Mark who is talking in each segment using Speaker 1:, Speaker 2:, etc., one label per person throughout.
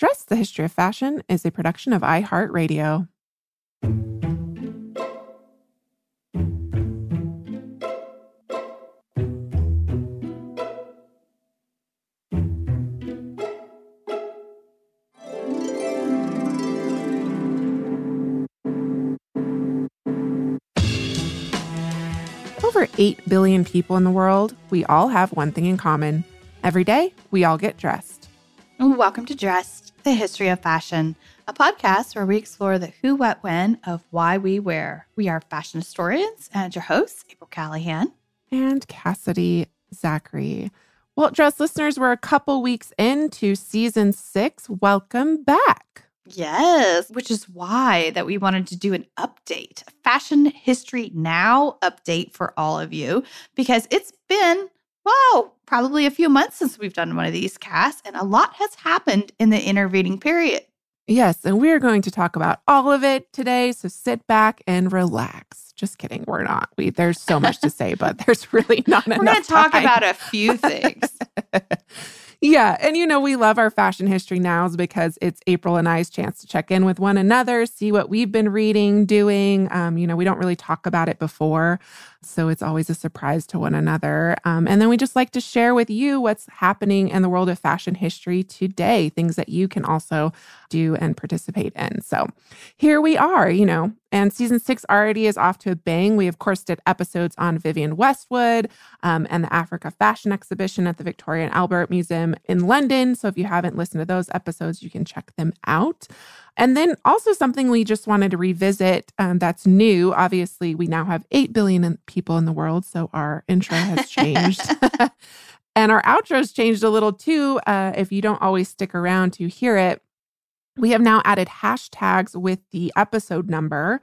Speaker 1: Dress the History of Fashion is a production of iHeartRadio. Over 8 billion people in the world, we all have one thing in common. Every day, we all get dressed.
Speaker 2: Welcome to Dressed, the History of Fashion, a podcast where we explore the who, what, when of why we wear. We are fashion historians and your hosts, April Callahan
Speaker 1: and Cassidy Zachary. Well, dress listeners, we're a couple weeks into season six. Welcome back.
Speaker 2: Yes, which is why that we wanted to do an update, a fashion history now update for all of you, because it's been, wow, probably a few months since we've done one of these casts, and a lot has happened in the intervening period.
Speaker 1: Yes, and we're going to talk about all of it today. So sit back and relax. Just kidding, we're not. We there's so much to say, but there's really not
Speaker 2: we're
Speaker 1: enough.
Speaker 2: We're going to talk
Speaker 1: time.
Speaker 2: about a few things.
Speaker 1: Yeah. And you know, we love our fashion history nows because it's April and I's chance to check in with one another, see what we've been reading, doing. Um, you know, we don't really talk about it before. So it's always a surprise to one another. Um, and then we just like to share with you what's happening in the world of fashion history today, things that you can also do and participate in. So here we are, you know, and season six already is off to a bang. We, of course, did episodes on Vivienne Westwood um, and the Africa Fashion Exhibition at the Victoria and Albert Museum in London. So if you haven't listened to those episodes, you can check them out. And then also something we just wanted to revisit um, that's new. Obviously, we now have 8 billion people in the world. So our intro has changed. and our outro's changed a little too. Uh, if you don't always stick around to hear it, we have now added hashtags with the episode number.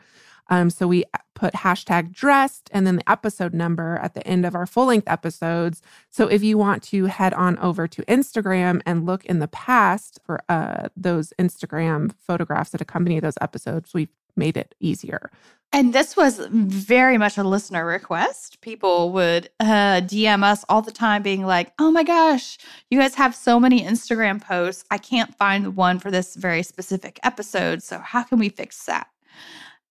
Speaker 1: Um, so we put hashtag dressed and then the episode number at the end of our full length episodes. So if you want to head on over to Instagram and look in the past for uh, those Instagram photographs that accompany those episodes, we've made it easier.
Speaker 2: And this was very much a listener request. People would uh, DM us all the time, being like, oh my gosh, you guys have so many Instagram posts. I can't find one for this very specific episode. So, how can we fix that?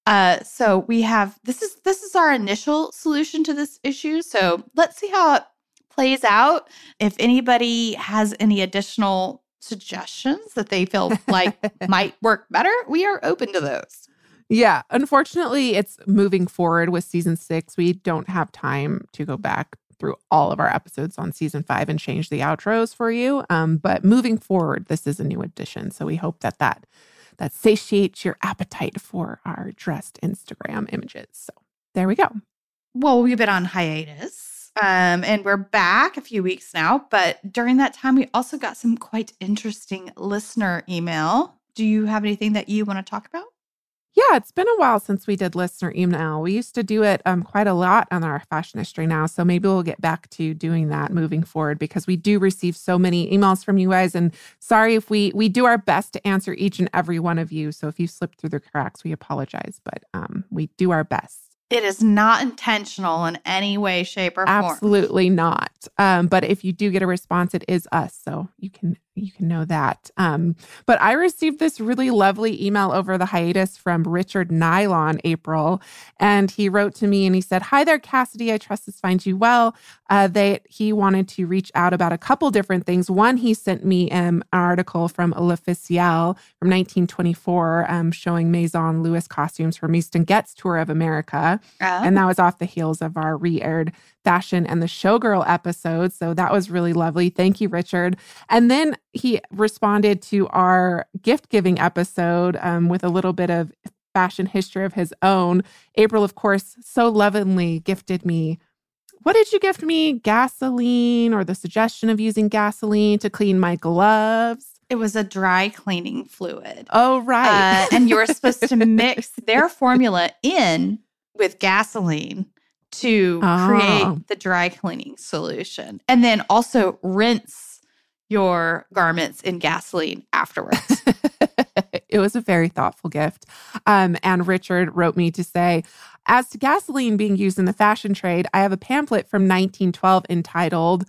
Speaker 2: Uh, so we have this is this is our initial solution to this issue. So let's see how it plays out. If anybody has any additional suggestions that they feel like might work better, we are open to those.
Speaker 1: Yeah, unfortunately, it's moving forward with season six. We don't have time to go back through all of our episodes on season five and change the outros for you. Um, but moving forward, this is a new addition. So we hope that that that satiates your appetite for our dressed Instagram images. So there we go.
Speaker 2: Well, we've been on hiatus. Um, and we're back a few weeks now, but during that time, we also got some quite interesting listener email. Do you have anything that you want to talk about?
Speaker 1: Yeah, it's been a while since we did listener email. We used to do it um, quite a lot on our fashion history now. So maybe we'll get back to doing that moving forward because we do receive so many emails from you guys. And sorry if we we do our best to answer each and every one of you. So if you slipped through the cracks, we apologize, but um, we do our best.
Speaker 2: It is not intentional in any way, shape, or form.
Speaker 1: Absolutely not. Um, but if you do get a response, it is us. So you can you can know that. Um, but I received this really lovely email over the hiatus from Richard Nylon April, and he wrote to me and he said, "Hi there, Cassidy. I trust this finds you well. Uh, that he wanted to reach out about a couple different things. One, he sent me um, an article from L'Officiel from 1924 um, showing Maison Louis costumes from Mistinguett's tour of America, oh. and that was off the heels of our re-aired fashion and the showgirl episode. So that was really lovely. Thank you, Richard. And then he responded to our gift giving episode um, with a little bit of fashion history of his own. April, of course, so lovingly gifted me. What did you gift me? Gasoline or the suggestion of using gasoline to clean my gloves?
Speaker 2: It was a dry cleaning fluid.
Speaker 1: Oh, right.
Speaker 2: Uh, and you were supposed to mix their formula in with gasoline to oh. create the dry cleaning solution. And then also rinse your garments in gasoline afterwards.
Speaker 1: it was a very thoughtful gift. Um, and Richard wrote me to say, as to gasoline being used in the fashion trade, I have a pamphlet from 1912 entitled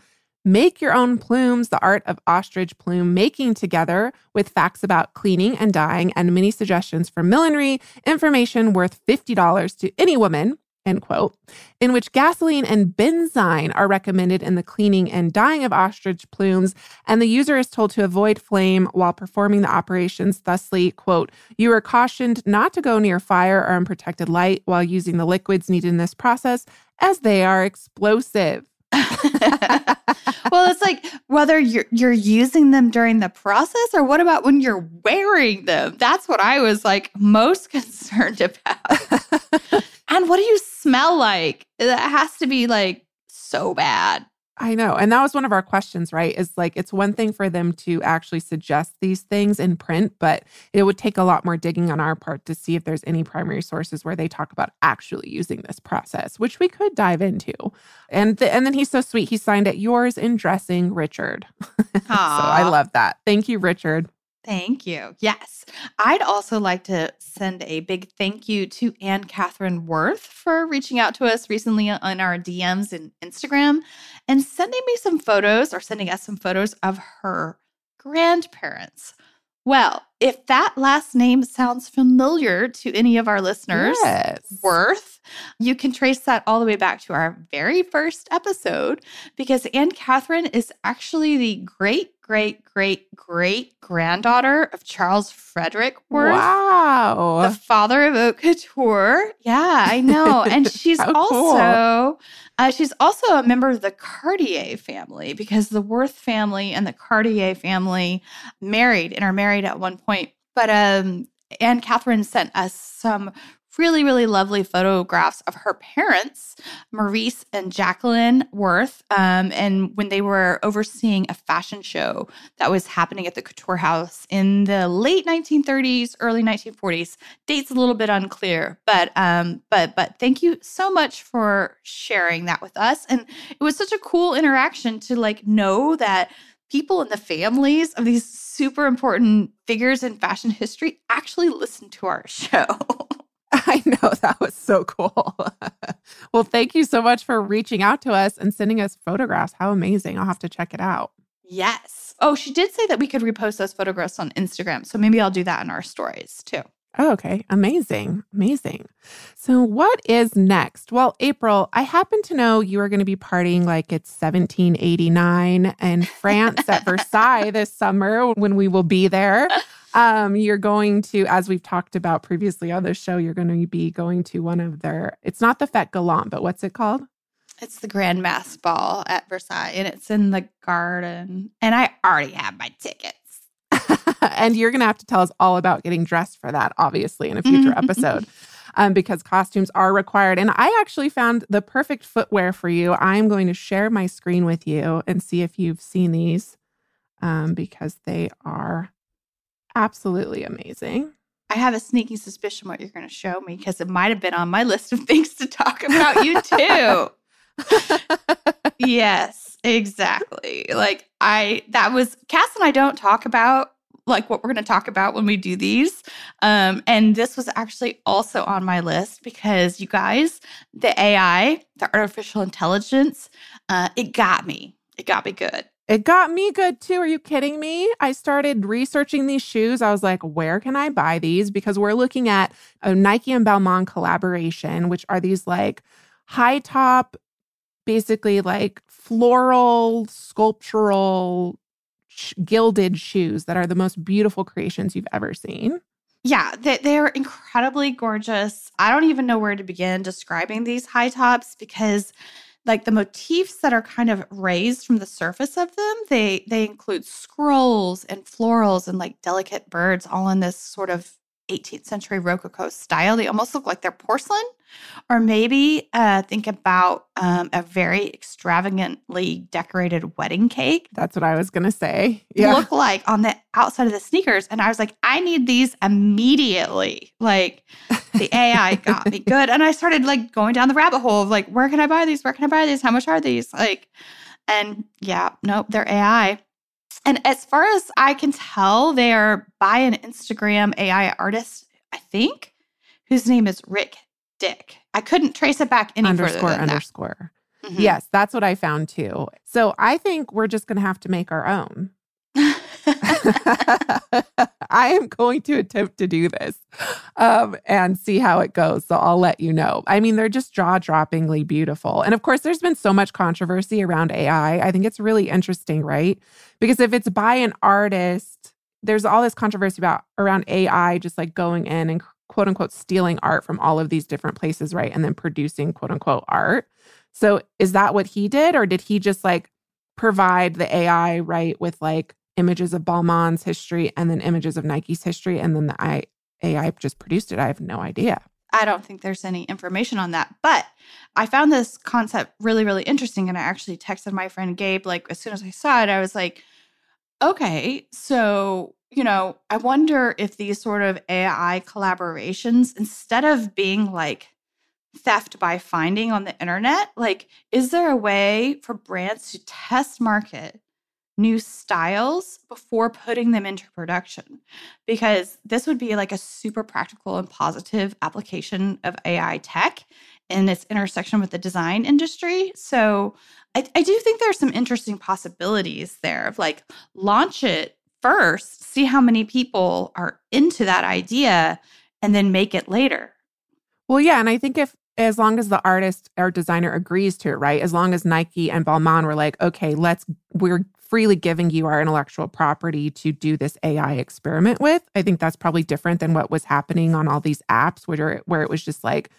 Speaker 1: Make Your Own Plumes, the art of ostrich plume making together with facts about cleaning and dyeing and many suggestions for millinery, information worth $50 to any woman end quote, in which gasoline and benzine are recommended in the cleaning and dyeing of ostrich plumes, and the user is told to avoid flame while performing the operations. Thusly, quote, you are cautioned not to go near fire or unprotected light while using the liquids needed in this process, as they are explosive.
Speaker 2: well, it's like whether you're you're using them during the process or what about when you're wearing them? That's what I was like most concerned about. and what do you smell like? That has to be like so bad.
Speaker 1: I know. And that was one of our questions, right? Is like it's one thing for them to actually suggest these things in print, but it would take a lot more digging on our part to see if there's any primary sources where they talk about actually using this process, which we could dive into. And and then he's so sweet. He signed it yours in dressing, Richard. so I love that. Thank you, Richard.
Speaker 2: Thank you. Yes. I'd also like to send a big thank you to Anne Catherine Worth for reaching out to us recently on our DMs and Instagram and sending me some photos or sending us some photos of her grandparents. Well, if that last name sounds familiar to any of our listeners,
Speaker 1: yes.
Speaker 2: Worth, you can trace that all the way back to our very first episode because Anne Catherine is actually the great great great great granddaughter of Charles Frederick Worth.
Speaker 1: Wow.
Speaker 2: The father of haute couture. Yeah, I know. And she's also uh, she's also a member of the Cartier family because the Worth family and the Cartier family married and are married at one point. But um Anne Catherine sent us some really, really lovely photographs of her parents, Maurice and Jacqueline Worth, um, and when they were overseeing a fashion show that was happening at the Couture House in the late 1930s, early 1940s. Dates a little bit unclear, but um, but but thank you so much for sharing that with us, and it was such a cool interaction to like know that people in the families of these super important figures in fashion history actually listen to our show.
Speaker 1: I know that was so cool. well, thank you so much for reaching out to us and sending us photographs. How amazing. I'll have to check it out.
Speaker 2: Yes. Oh, she did say that we could repost those photographs on Instagram. So maybe I'll do that in our stories too.
Speaker 1: Oh, okay. Amazing. Amazing. So, what is next? Well, April, I happen to know you are going to be partying like it's 1789 in France at Versailles this summer when we will be there. Um, you're going to, as we've talked about previously on the show, you're going to be going to one of their, it's not the Fete Gallant, but what's it called?
Speaker 2: It's the Grand Mass Ball at Versailles and it's in the garden. And I already have my tickets.
Speaker 1: and you're going to have to tell us all about getting dressed for that, obviously, in a future episode. Um, because costumes are required. And I actually found the perfect footwear for you. I'm going to share my screen with you and see if you've seen these um, because they are absolutely amazing.
Speaker 2: I have a sneaky suspicion what you're going to show me because it might have been on my list of things to talk about you too. yes, exactly. Like I that was Cass and I don't talk about like what we're going to talk about when we do these. Um, and this was actually also on my list because you guys, the AI, the artificial intelligence, uh, it got me. It got me good.
Speaker 1: It got me good too. Are you kidding me? I started researching these shoes. I was like, where can I buy these? Because we're looking at a Nike and Balmain collaboration, which are these like high top, basically like floral, sculptural, gilded shoes that are the most beautiful creations you've ever seen.
Speaker 2: Yeah, they, they're incredibly gorgeous. I don't even know where to begin describing these high tops because like the motifs that are kind of raised from the surface of them they they include scrolls and florals and like delicate birds all in this sort of 18th century rococo style. They almost look like they're porcelain. Or maybe uh, think about um, a very extravagantly decorated wedding cake.
Speaker 1: That's what i was gonna say. Yeah.
Speaker 2: look like on the outside of the sneakers. And i was like i need these immediately. Like the ai got me good. And i started like going down the rabbit hole of like where can i buy these? Where can i buy these? How much are these? Like and yeah nope they're ai and as far as I can tell, they are by an Instagram AI artist, I think, whose name is Rick Dick. I couldn't trace it back any
Speaker 1: underscore
Speaker 2: further than
Speaker 1: underscore.
Speaker 2: That. Mhm.
Speaker 1: Yes, that's what I found too. So I think we're just going to have to make our own. I am going to attempt to do this um, and see how it goes. So I'll let you know. I mean, they're just jaw droppingly beautiful. And of course, there's been so much controversy around AI. I think it's really interesting, right? Because if it's by an artist, there's all this controversy about around AI just like going in and quote unquote stealing art from all of these different places, right? And then producing quote unquote art. So is that what he did? Or did he just like provide the AI, right, with like images of Balmain's history and then images of Nike's history, and then the I, AI just produced it. I have no idea.
Speaker 2: I don't think there's any information on that. But I found this concept really, really interesting. And I actually texted my friend Gabe, like, as soon as I saw it, I was like, okay, so, you know, I wonder if these sort of AI collaborations, instead of being like theft by finding on the internet, like, is there a way for brands to test market new styles before putting them into production because this would be like a super practical and positive application of AI tech in its intersection with the design industry. So I, I do think there's some interesting possibilities there of like launch it first, see how many people are into that idea, and then make it later.
Speaker 1: Well, yeah. And I think if, as long as the artist or designer agrees to it, right? As long as Nike and Balmain were like, okay, let's, we're freely giving you our intellectual property to do this AI experiment with. I think that's probably different than what was happening on all these apps where where it was just like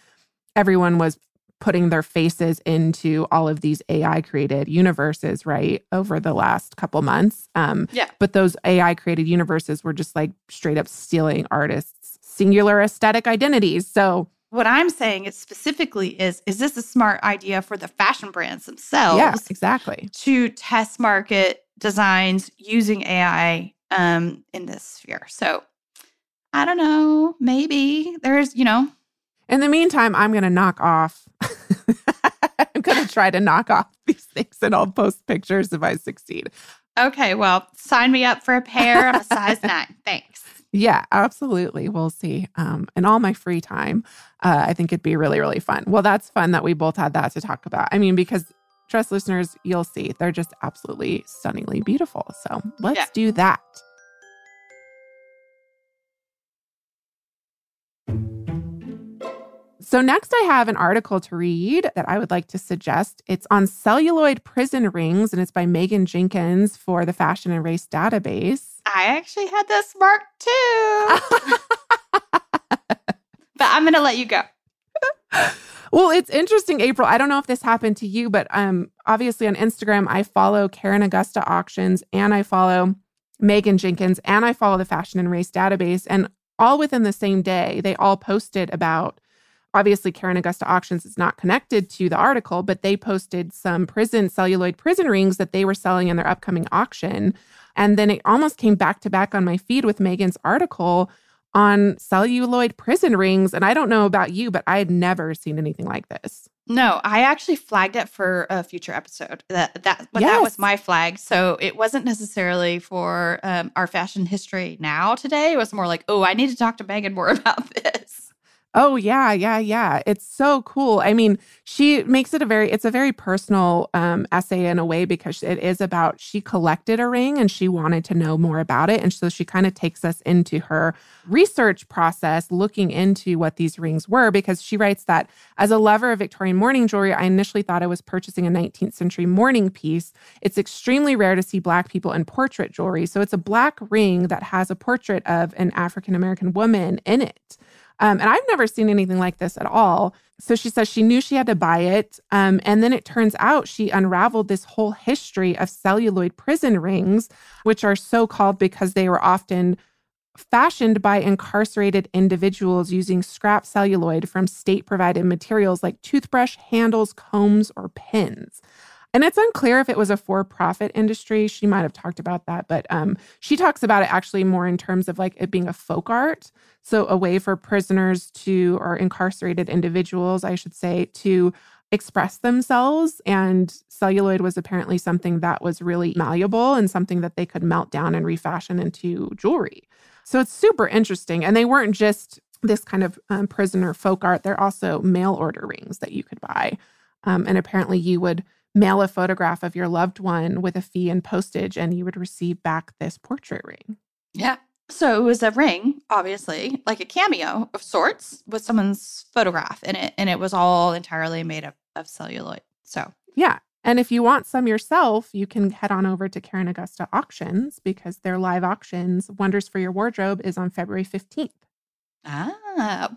Speaker 1: everyone was putting their faces into all of these AI created universes, right, over the last couple months. Um,
Speaker 2: yeah.
Speaker 1: But those AI created universes were just like straight up stealing artists' singular aesthetic identities. So
Speaker 2: what I'm saying is specifically is is this a smart idea for the fashion brands themselves?
Speaker 1: Yeah, exactly.
Speaker 2: To test market designs using AI um, in this sphere. So I don't know. Maybe there's, you know.
Speaker 1: In the meantime, I'm going to knock off. I'm going to try to knock off these things and I'll post pictures if I succeed.
Speaker 2: Okay. Well, sign me up for a pair. I'm a size nine. Thanks.
Speaker 1: Yeah, absolutely. We'll see. Um, in all my free time, uh, I think it'd be really, really fun. Well, that's fun that we both had that to talk about. I mean, because trust listeners, you'll see they're just absolutely stunningly beautiful. So let's
Speaker 2: Yeah.
Speaker 1: do that. So, next, I have an article to read that I would like to suggest. It's on celluloid prison rings, and it's by Megan Jenkins for the Fashion and Race Database.
Speaker 2: I actually had this marked too. but I'm going to let you go.
Speaker 1: Well, it's interesting, April. I don't know if this happened to you, but um, obviously on Instagram, I follow Karen Augusta Auctions and I follow Megan Jenkins and I follow the Fashion and Race database. And all within the same day, they all posted about obviously Karen Augusta Auctions is not connected to the article, but they posted some prison celluloid prison rings that they were selling in their upcoming auction. And then it almost came back to back on my feed with Megan's article on celluloid prison rings. And I don't know about you, but I had never seen anything like this.
Speaker 2: No, I actually flagged it for a future episode. That that but that was my flag. So it wasn't necessarily for um, our fashion history now today. It was more like, oh, I need to talk to Megan more about this.
Speaker 1: Oh yeah, yeah, yeah. It's so cool. I mean, she makes it a very it's a very personal um essay in a way because it is about she collected a ring and she wanted to know more about it and so she kind of takes us into her research process looking into what these rings were because she writes that as a lover of Victorian mourning jewelry, I initially thought I was purchasing a 19th century mourning piece. It's extremely rare to see black people in portrait jewelry. So it's a black ring that has a portrait of an African American woman in it. Um, and I've never seen anything like this at all. So she says she knew she had to buy it. Um, and then it turns out she unraveled this whole history of celluloid prison rings, which are so called because they were often fashioned by incarcerated individuals using scrap celluloid from state provided materials like toothbrush handles, combs, or pins. And it's unclear if it was a for profit industry. She might have talked about that, but um, she talks about it actually more in terms of like it being a folk art. So, a way for prisoners to, or incarcerated individuals, I should say, to express themselves. And celluloid was apparently something that was really malleable and something that they could melt down and refashion into jewelry. So, it's super interesting. And they weren't just this kind of um, prisoner folk art, they're also mail order rings that you could buy. Um, and apparently, you would mail a photograph of your loved one with a fee and postage, and you would receive back this portrait ring.
Speaker 2: Yeah. So it was a ring, obviously, like a cameo of sorts with someone's photograph in it. And it was all entirely made up of celluloid. So,
Speaker 1: yeah. And if you want some yourself, you can head on over to Karen Augusta Auctions because their live auctions, Wonders for Your Wardrobe, is on February 15th.
Speaker 2: Ah,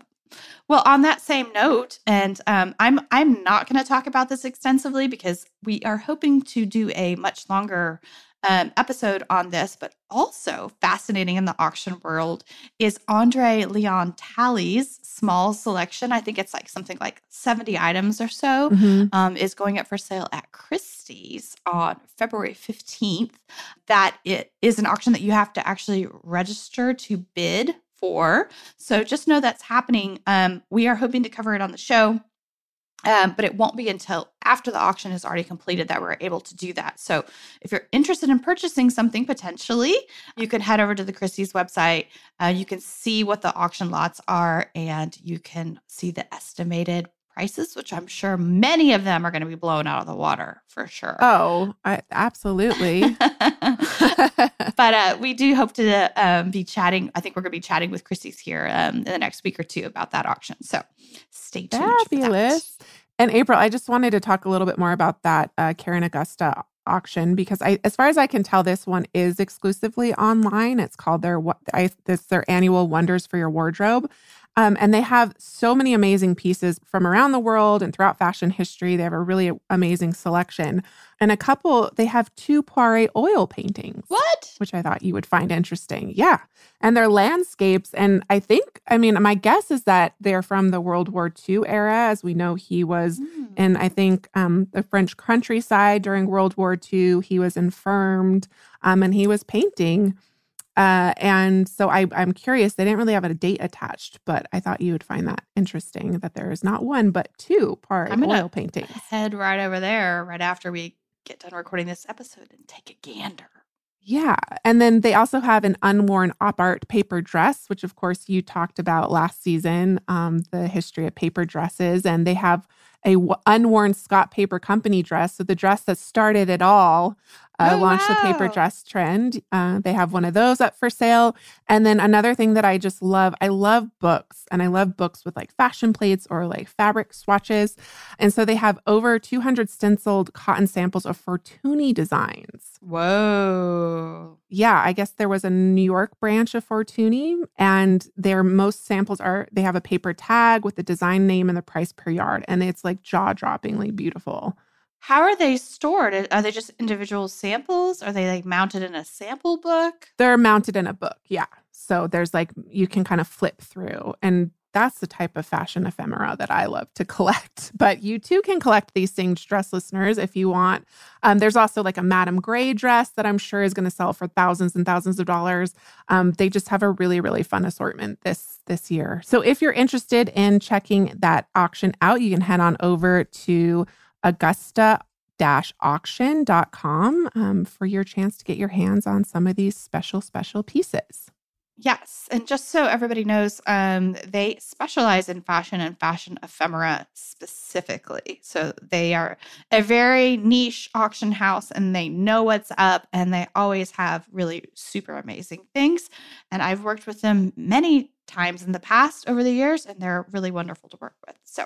Speaker 2: well, on that same note, and um, I'm I'm not going to talk about this extensively because we are hoping to do a much longer um, episode on this, but also fascinating in the auction world is Andre Leon Talley's small selection. I think it's like something like 70 items or so, mm-hmm. um, is going up for sale at Christie's on February 15th. That it is an auction that you have to actually register to bid for. So just know that's happening. Um, we are hoping to cover it on the show. Um, but it won't be until after the auction is already completed that we're able to do that. So, if you're interested in purchasing something potentially, you can head over to the Christie's website. Uh, you can see what the auction lots are and you can see the estimated prices, which I'm sure many of them are going to be blown out of the water for sure.
Speaker 1: Oh, I, absolutely.
Speaker 2: but uh, we do hope to um, be chatting. I think we're going to be chatting with Christie's here um, in the next week or two about that auction. So stay tuned. Fabulous.
Speaker 1: And April, I just wanted to talk a little bit more about that uh, Karen Augusta auction because I, as far as I can tell, this one is exclusively online. It's called their what I this their annual Wonders for Your Wardrobe. Um, and they have so many amazing pieces from around the world and throughout fashion history. They have a really amazing selection. And a couple, they have two Poiret oil paintings.
Speaker 2: What?
Speaker 1: Which I thought you would find interesting. Yeah. And they're landscapes. And I think, I mean, my guess is that they're from the World War II era. As we know, he was mm. in, I think, um, the French countryside during World War II. He was infirmed um, and he was painting uh, and so I, I'm curious. They didn't really have a date attached, but I thought you would find that interesting that there is not one but two part I'm oil paintings.
Speaker 2: Head right over there right after we get done recording this episode and take a gander.
Speaker 1: Yeah. And then they also have an unworn op art paper dress, which of course you talked about last season, um, the history of paper dresses. And they have a w- unworn Scott Paper Company dress. So the dress that started it all uh, oh, launched wow. the paper dress trend. Uh, they have one of those up for sale. And then another thing that I just love I love books and I love books with like fashion plates or like fabric swatches. And so they have over 200 stenciled cotton samples of Fortuny designs.
Speaker 2: Whoa.
Speaker 1: Yeah, I guess there was a New York branch of Fortuny, and their most samples are they have a paper tag with the design name and the price per yard. And it's like jaw droppingly beautiful.
Speaker 2: How are they stored? Are they just individual samples? Are they like mounted in a sample book?
Speaker 1: They're mounted in a book, yeah. So there's like you can kind of flip through and that's the type of fashion ephemera that I love to collect. But you too can collect these things, dress listeners, if you want. Um, there's also like a Madame Grès dress that I'm sure is going to sell for thousands and thousands of dollars. Um, they just have a really, really fun assortment this this year. So if you're interested in checking that auction out, you can head on over to augusta auction.com um, for your chance to get your hands on some of these special, special pieces.
Speaker 2: Yes. And just so everybody knows, um, they specialize in fashion and fashion ephemera specifically. So they are a very niche auction house and they know what's up and they always have really super amazing things. And I've worked with them many times in the past over the years and they're really wonderful to work with. So.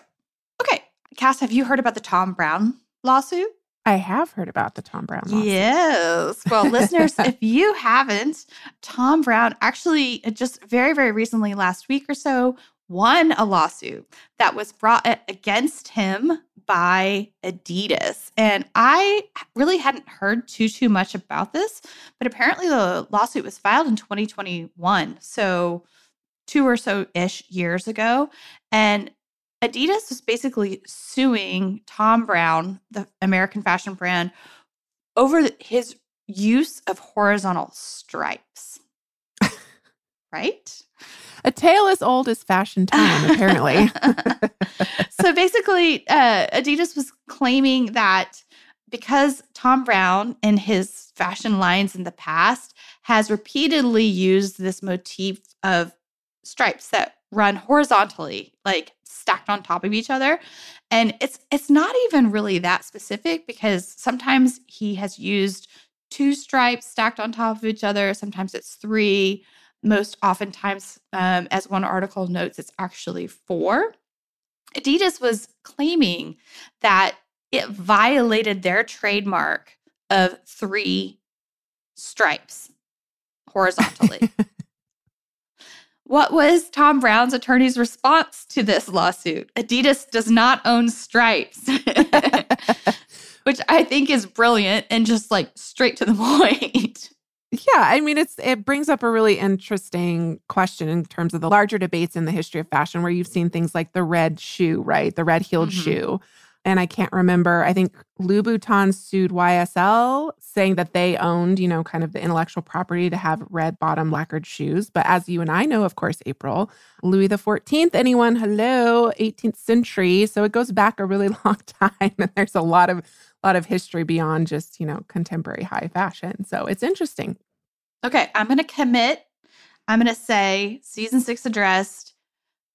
Speaker 2: Cass, have you heard about the Thom Browne lawsuit?
Speaker 1: I have heard about the Thom Browne lawsuit.
Speaker 2: Yes. Well, listeners, if you haven't, Thom Browne actually uh, just very, very recently, last week or so, won a lawsuit that was brought against him by Adidas. And I really hadn't heard too too much about this, but apparently the lawsuit was filed in 2021. So two or so ish years ago. And Adidas was basically suing Thom Browne, the American fashion brand, over his use of horizontal stripes. right?
Speaker 1: A tale as old as fashion time, apparently.
Speaker 2: so basically, uh, Adidas was claiming that because Thom Browne in his fashion lines in the past, has repeatedly used this motif of stripes that run horizontally, like stacked on top of each other. And it's it's not even really that specific because sometimes he has used two stripes stacked on top of each other, sometimes it's three. Most oftentimes, um, as one article notes, it's actually four. Adidas was claiming that it violated their trademark of three stripes horizontally. what was Thom Browne's attorney's response to this lawsuit? Adidas does not own stripes, which I think is brilliant and just like straight to the point.
Speaker 1: Yeah, I mean it's it brings up a really interesting question in terms of the larger debates in the history of fashion where you've seen things like the red shoe, right? The red-heeled mm-hmm. shoe and I can't remember. I think Louboutin sued YSL saying that they owned, you know, kind of the intellectual property to have red bottom lacquered shoes. But as you and I know, of course, April, Louis 14th, anyone, hello, 18th century. So it goes back a really long time. And there's a lot of lot of history beyond just, you know, contemporary high fashion. So it's interesting.
Speaker 2: Okay, I'm gonna commit. I'm gonna say season six addressed,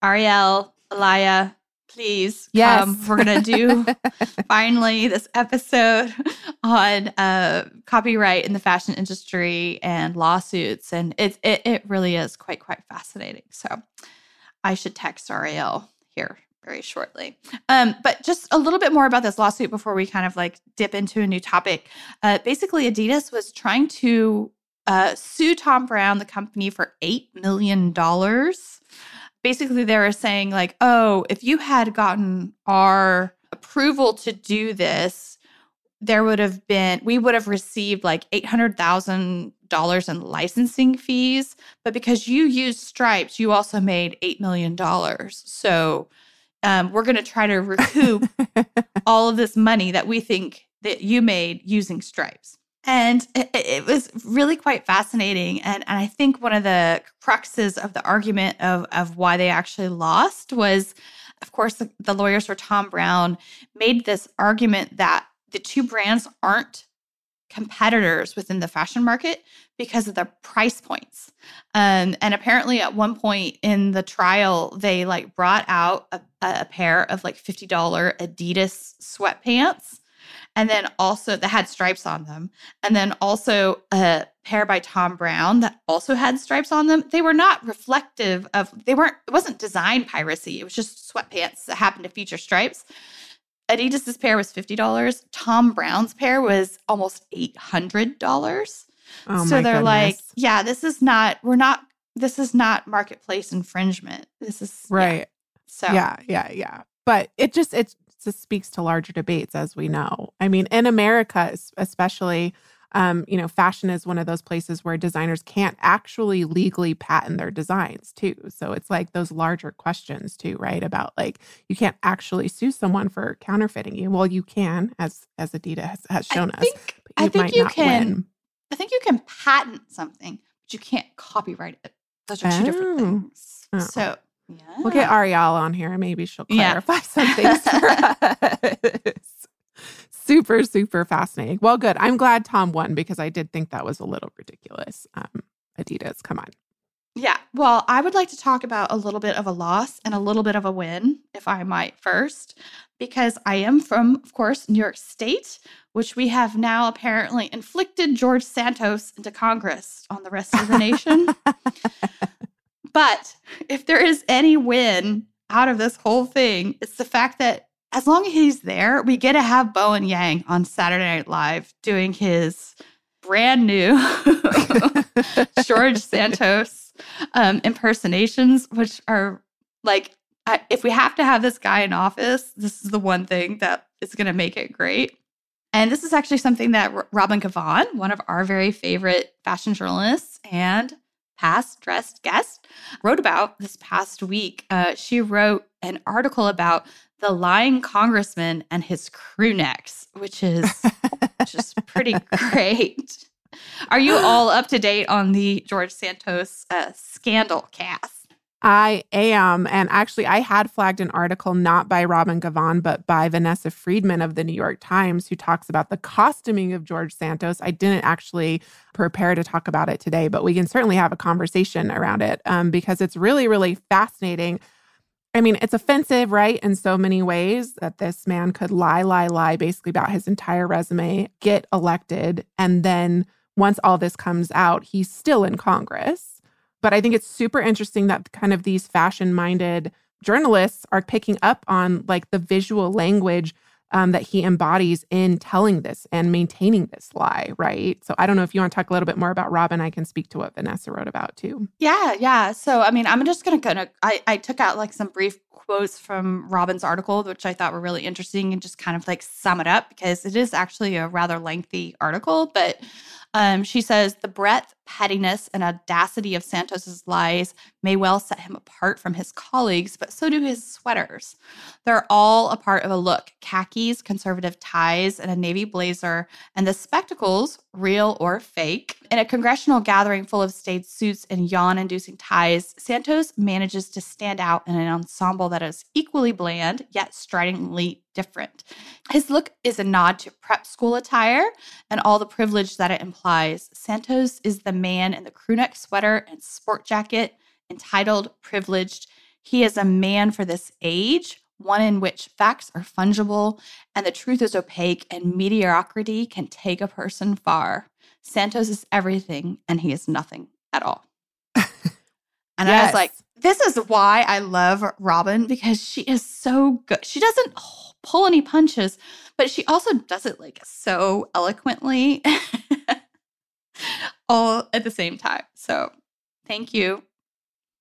Speaker 2: Ariel, Alaya, please
Speaker 1: yes.
Speaker 2: come. We're going to do finally this episode on uh, copyright in the fashion industry and lawsuits. And it, it, it really is quite, quite fascinating. So I should text Ariel here very shortly. Um, but just a little bit more about this lawsuit before we kind of like dip into a new topic. Uh, basically, Adidas was trying to uh, sue Thom Browne, the company, for $8 million basically they were saying like, "Oh, if you had gotten our approval to do this, there would have been we would have received like $800,000 in licensing fees, but because you used Stripes, you also made 8 million dollars. So, um, we're going to try to recoup all of this money that we think that you made using Stripes." And it, it, was really quite fascinating. And, and I think one of the cruxes of the argument of, of why they actually lost was, of course, the, the lawyers for Thom Browne made this argument that the two brands aren't competitors within the fashion market because of the price points. Um, and apparently, at one point in the trial, they like brought out a, a pair of like $50 Adidas sweatpants and then also that had stripes on them, and then also a pair by Thom Browne that also had stripes on them. They were not reflective of they weren't it wasn't design piracy. It was just sweatpants that happened to feature stripes. Adidas's pair was fifty dollars. Thom Browne's pair was almost eight hundred dollars.
Speaker 1: Oh
Speaker 2: so they're
Speaker 1: goodness.
Speaker 2: like, yeah, this is not. We're not. This is not marketplace infringement. This is
Speaker 1: right.
Speaker 2: Yeah. So
Speaker 1: yeah, yeah, yeah. But it just it just speaks to larger debates, as we know. I mean, in America, especially, um, you know, fashion is one of those places where designers can't actually legally patent their designs, too. So it's like those larger questions, too, right? About like you can't actually sue someone for counterfeiting you. Well, you can, as as Adidas has, has shown
Speaker 2: I
Speaker 1: us.
Speaker 2: Think, I think you can. Win. I think you can patent something, but you can't copyright it. Those are two oh. different things. Oh. So
Speaker 1: yeah. We'll get Ariel on here. Maybe she'll clarify yeah. some things for us. super, super fascinating. Well, good. I'm glad Tom won because I did think that was a little ridiculous. Um, Adidas, come on.
Speaker 2: Yeah. Well, I would like to talk about a little bit of a loss and a little bit of a win, if I might first, because I am from, of course, New York State, which we have now apparently inflicted George Santos into Congress on the rest of the nation. But if there is any win out of this whole thing, it's the fact that as long as he's there, we get to have Bowen Yang on Saturday Night Live doing his brand new George Santos um, impersonations, which are like, if we have to have this guy in office, this is the one thing that is going to make it great. And this is actually something that Robin Givhan, one of our very favorite fashion journalists and past dressed guest, wrote about this past week. Uh, she wrote an article about the lying congressman and his crew necks, which is just pretty great. Are you all up to date on the George Santos uh, scandal cast?
Speaker 1: I am. And actually, I had flagged an article not by Robin Givhan, but by Vanessa Friedman of the New York Times, who talks about the costuming of George Santos. I didn't actually prepare to talk about it today, but we can certainly have a conversation around it um, because it's really, really fascinating. I mean, it's offensive, right? In so many ways that this man could lie, lie, lie basically about his entire resume, get elected, and then once all this comes out, he's still in Congress but I think it's super interesting that kind of these fashion minded journalists are picking up on like the visual language um, that he embodies in telling this and maintaining this lie, right? So I don't know if you want to talk a little bit more about Robin. I can speak to what Vanessa wrote about too.
Speaker 2: Yeah, yeah. So I mean, I'm just gonna kind of I, I took out like some brief quotes from Robin's article, which I thought were really interesting, and just kind of like sum it up because it is actually a rather lengthy article, but um, she says the breadth, pettiness, and audacity of Santos's lies may well set him apart from his colleagues, but so do his sweaters. They're all a part of a look khakis, conservative ties, and a navy blazer, and the spectacles, real or fake. In a congressional gathering full of staid suits and yawn inducing ties, Santos manages to stand out in an ensemble that is equally bland yet stridently different. His look is a nod to prep school attire and all the privilege that it implies. Santos is the man in the crewneck sweater and sport jacket, entitled, privileged. He is a man for this age, one in which facts are fungible and the truth is opaque and mediocrity can take a person far. Santos is everything and he is nothing at all. and yes. I was like, this is why I love Robin because she is so good. She doesn't pull any punches, but she also does it like so eloquently all at the same time. So thank you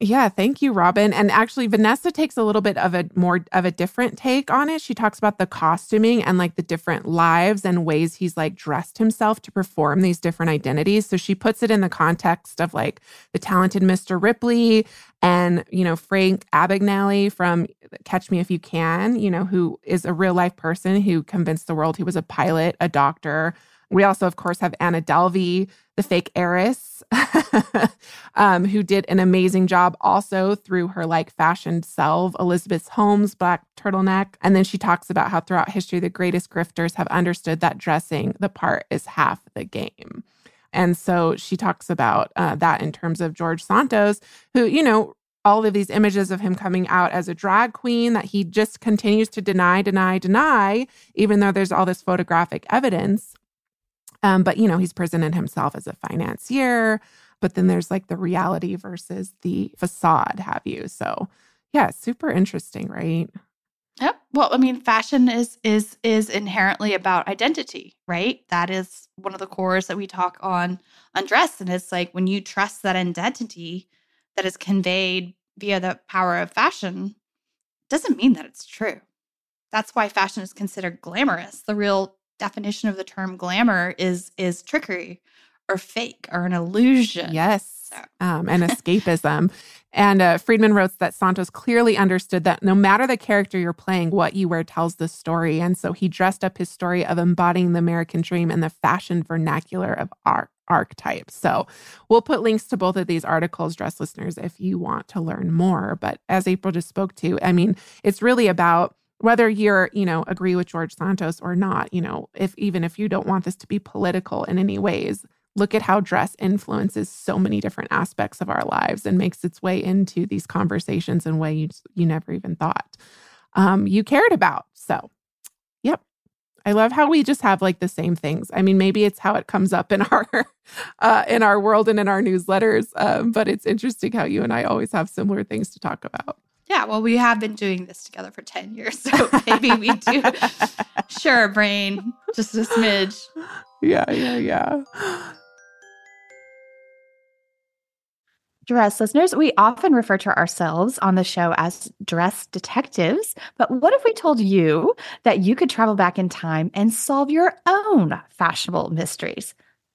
Speaker 1: yeah, thank you, Robin. And actually, Vanessa takes a little bit of a more of a different take on it. She talks about the costuming and like the different lives and ways he's like dressed himself to perform these different identities. So she puts it in the context of like the talented Mr. Ripley and, you know, Frank Abagnale from Catch Me If You Can, you know, who is a real life person who convinced the world he was a pilot, a doctor, we also, of course, have Anna Delvey, the fake heiress, um, who did an amazing job also through her like fashioned self, Elizabeth Holmes black turtleneck. And then she talks about how throughout history, the greatest grifters have understood that dressing the part is half the game. And so she talks about uh, that in terms of George Santos, who, you know, all of these images of him coming out as a drag queen that he just continues to deny, deny, deny, even though there's all this photographic evidence. Um, but, you know, he's presented himself as a financier. But then there's like the reality versus the facade, have you? So, yeah, super interesting, right?
Speaker 2: Yep. Well, I mean, fashion is is is inherently about identity, right? That is one of the cores that we talk on undress, and it's like when you trust that identity that is conveyed via the power of fashion, doesn't mean that it's true. That's why fashion is considered glamorous. The real definition of the term glamour is is trickery or fake or an illusion.
Speaker 1: Yes. So. Um, and escapism. and uh, Friedman wrote that Santos clearly understood that no matter the character you're playing, what you wear tells the story. And so he dressed up his story of embodying the American dream in the fashion vernacular of art archetypes. So we'll put links to both of these articles, dress listeners, if you want to learn more. But as April just spoke to, I mean, it's really about whether you're, you know, agree with George Santos or not, you know, if even if you don't want this to be political in any ways, look at how dress influences so many different aspects of our lives and makes its way into these conversations in ways you you never even thought um, you cared about. So, yep. I love how we just have like the same things. I mean, maybe it's how it comes up in our uh, in our world and in our newsletters, um, but it's interesting how you and I always have similar things to talk about.
Speaker 2: Yeah, well, we have been doing this together for 10 years. So maybe we do. sure, brain, just a smidge.
Speaker 1: Yeah, yeah, yeah.
Speaker 3: Dress listeners, we often refer to ourselves on the show as dress detectives. But what if we told you that you could travel back in time and solve your own fashionable mysteries?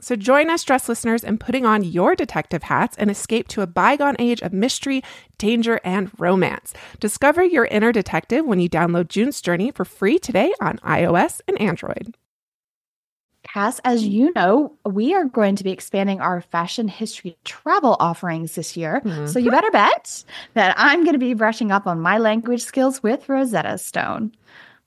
Speaker 1: So join us, dress listeners, in putting on your detective hats and escape to a bygone age of mystery, danger, and romance. Discover your inner detective when you download June's Journey for free today on iOS and Android.
Speaker 3: Cass, as you know, we are going to be expanding our fashion history travel offerings this year. Mm-hmm. So you better bet that I'm going to be brushing up on my language skills with Rosetta Stone.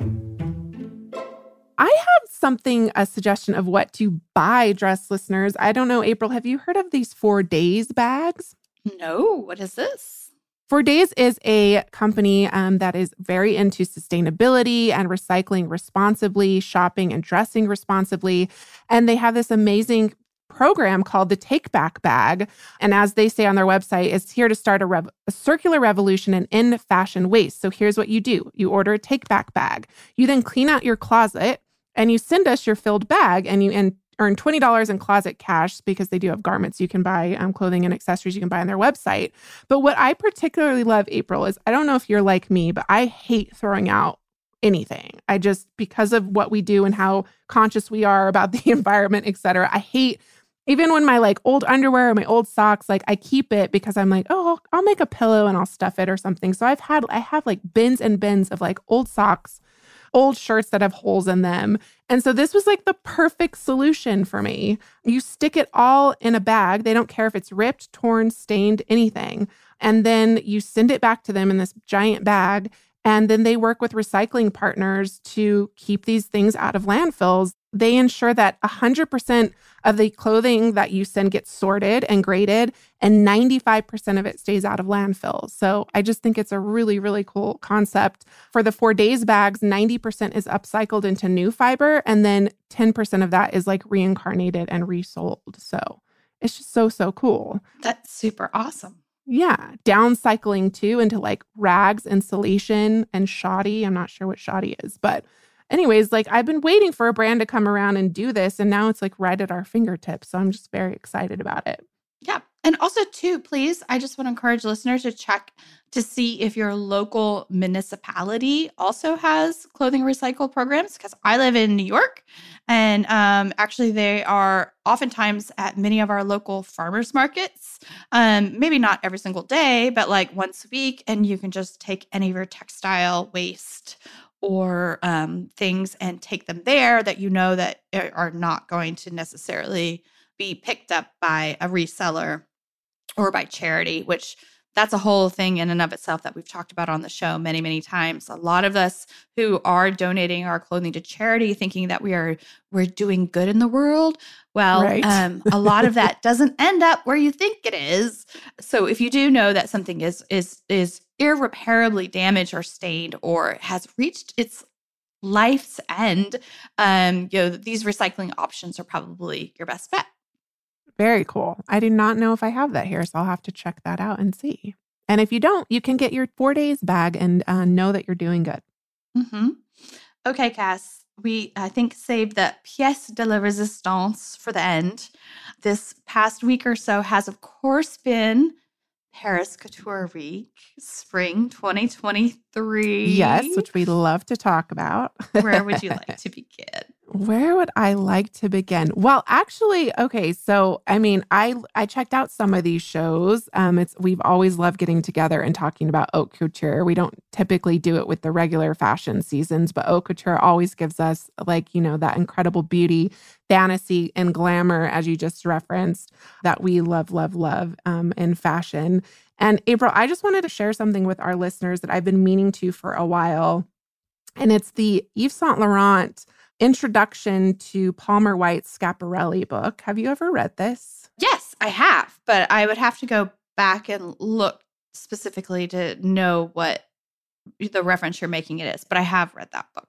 Speaker 1: I have something, a suggestion of what to buy, dress listeners. I don't know, April, have you heard of these For Days bags?
Speaker 2: No, what is this?
Speaker 1: For Days is a company um, that is very into sustainability and recycling responsibly, shopping and dressing responsibly. And they have this amazing program called the Take Back Bag. And as they say on their website, it's here to start a, rev- a, circular revolution in end fashion waste. So here's what you do you order a Take Back Bag. You then clean out your closet and you send us your filled bag and you and earn $20 in closet cash because they do have garments you can buy, um, clothing and accessories you can buy on their website. But what I particularly love, April, is I don't know if you're like me, but I hate throwing out anything. I just, because of what we do and how conscious we are about the environment, et cetera, I hate even when my like old underwear or my old socks, like I keep it because I'm like, oh, I'll make a pillow and I'll stuff it or something. So I've had, I have like bins and bins of like old socks old shirts that have holes in them. And so this was like the perfect solution for me. You stick it all in a bag. They don't care if it's ripped, torn, stained, anything. And then you send it back to them in this giant bag. And then they work with recycling partners to keep these things out of landfills. They ensure that 100% of the clothing that you send gets sorted and graded, and 95% of it stays out of landfills. So I just think it's a really, really cool concept. For the For Days bags, 90% is upcycled into new fiber, and then 10% of that is like reincarnated and resold. So it's just so, so cool.
Speaker 2: That's super awesome.
Speaker 1: Yeah. Downcycling too into like rags, insulation, and shoddy. I'm not sure what shoddy is, but anyways, like I've been waiting for a brand to come around and do this, and now it's like right at our fingertips. So I'm just very excited about it.
Speaker 2: Yeah. And also, too, please, I just want to encourage listeners to check to see if your local municipality also has clothing recycle programs because I live in New York. And um, actually, they are oftentimes at many of our local farmers markets. Um, maybe not every single day, but like once a week. And you can just take any of your textile waste or um, things and take them there that you know that are not going to necessarily be picked up by a reseller or by charity, which that's a whole thing in and of itself that we've talked about on the show many, many times. A lot of us who are donating our clothing to charity, thinking that we are we're doing good in the world. Well, right. um, a lot of that doesn't end up where you think it is. So if you do know that something is is is irreparably damaged or stained or has reached its life's end, um, you know these recycling options are probably your best bet.
Speaker 1: Very cool. I do not know if I have that here, so I'll have to check that out and see. And if you don't, you can get your For Days bag and uh, know that you're doing good.
Speaker 2: Mm-hmm. Okay, Cass. We, I think, saved the pièce de la résistance for the end. This past week or so has, of course, been Paris Couture Week, spring 2023.
Speaker 1: Yes, which we love to talk about.
Speaker 2: Where would you like to begin?
Speaker 1: Where would I like to begin? Well, actually, okay, so I mean, I I checked out some of these shows. Um it's we've always loved getting together and talking about haute couture. We don't typically do it with the regular fashion seasons, but haute couture always gives us like, you know, that incredible beauty, fantasy and glamour as you just referenced that we love love love um in fashion. And April, I just wanted to share something with our listeners that I've been meaning to for a while. And it's the Yves Saint Laurent introduction to Palmer White's Schiaparelli book. Have you ever read this?
Speaker 2: Yes, I have, but I would have to go back and look specifically to know what the reference you're making it is, but I have read that book.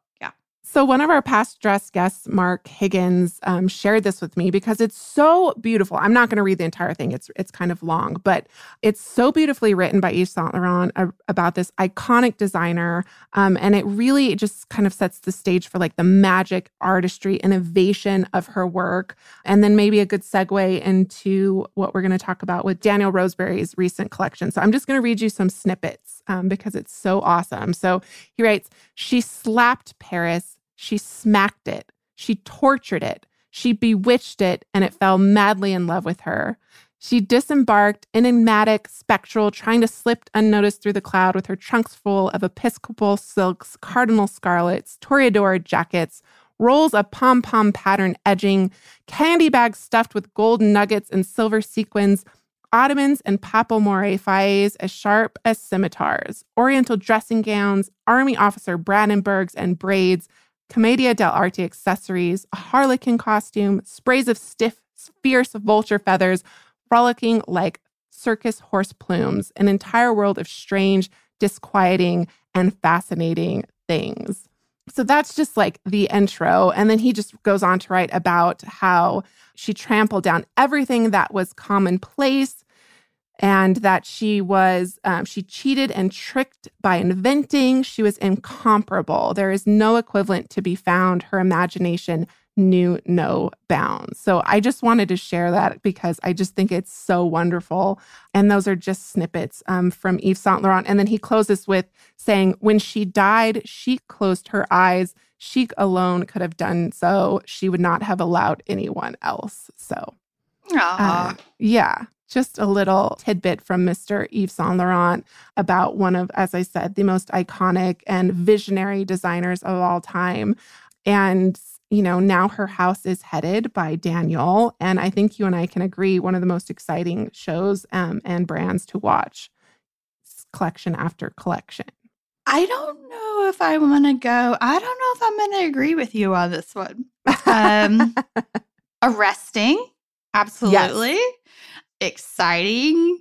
Speaker 1: So, one of our past dress guests, Mark Higgins, um, shared this with me because it's so beautiful. I'm not going to read the entire thing; it's it's kind of long, but it's so beautifully written by Yves Saint Laurent uh, about this iconic designer, um, and it really just kind of sets the stage for like the magic, artistry, innovation of her work, and then maybe a good segue into what we're going to talk about with Daniel Roseberry's recent collection. So, I'm just going to read you some snippets um, because it's so awesome. So he writes, she slapped Paris she smacked it. She tortured it. She bewitched it, and it fell madly in love with her. She disembarked, enigmatic, spectral, trying to slip unnoticed through the cloud with her trunks full of episcopal silks, cardinal scarlets, toreador jackets, rolls of pom pom pattern edging, candy bags stuffed with golden nuggets and silver sequins, ottomans and papal as sharp as scimitars, oriental dressing gowns, army officer Brandenburgs and braids, Commedia dell'arte accessories, a harlequin costume, sprays of stiff, fierce vulture feathers, frolicking like circus horse plumes, an entire world of strange, disquieting, and fascinating things. So that's just like the intro. And then he just goes on to write about how she trampled down everything that was commonplace and that she was um, she cheated and tricked by inventing. She was incomparable. There is no equivalent to be found. Her imagination knew no bounds. So i just wanted to share that because i just think it's so wonderful. And those are just snippets um, from yves saint laurent. And then he closes with saying when she died she closed her eyes. She alone could have done so. She would not have allowed anyone else. So
Speaker 2: uh,
Speaker 1: yeah just a little tidbit from Mr. Yves Saint Laurent about one of, as I said, the most iconic and visionary designers of all time. And, you know, now her house is headed by Daniel. And I think you and I can agree one of the most exciting shows um, and brands to watch collection after collection.
Speaker 2: I don't know if I want to go. I don't know if I'm going to agree with you on this one. Um, arresting, absolutely. Yes exciting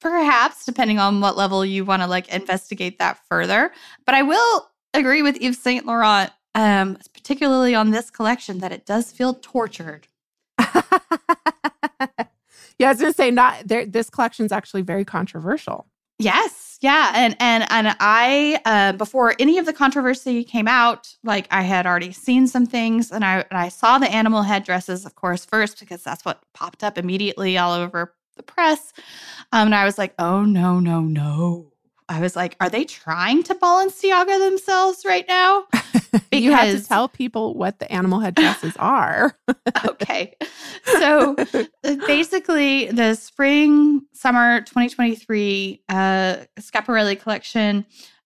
Speaker 2: perhaps depending on what level you want to like investigate that further but i will agree with yves saint laurent um particularly on this collection that it does feel tortured.
Speaker 1: Yeah i was gonna say not there this collection is actually very controversial.
Speaker 2: Yes yeah and and and i uh, before any of the controversy came out like i had already seen some things and i and i saw the animal headdresses of course first because that's what popped up immediately all over the press. Um, and i was like oh no no no I was like, are they trying to Balenciaga themselves right now?
Speaker 1: Because you have to tell people what the animal headdresses are.
Speaker 2: okay. So uh, basically, the spring summer 2023 uh, Schiaparelli collection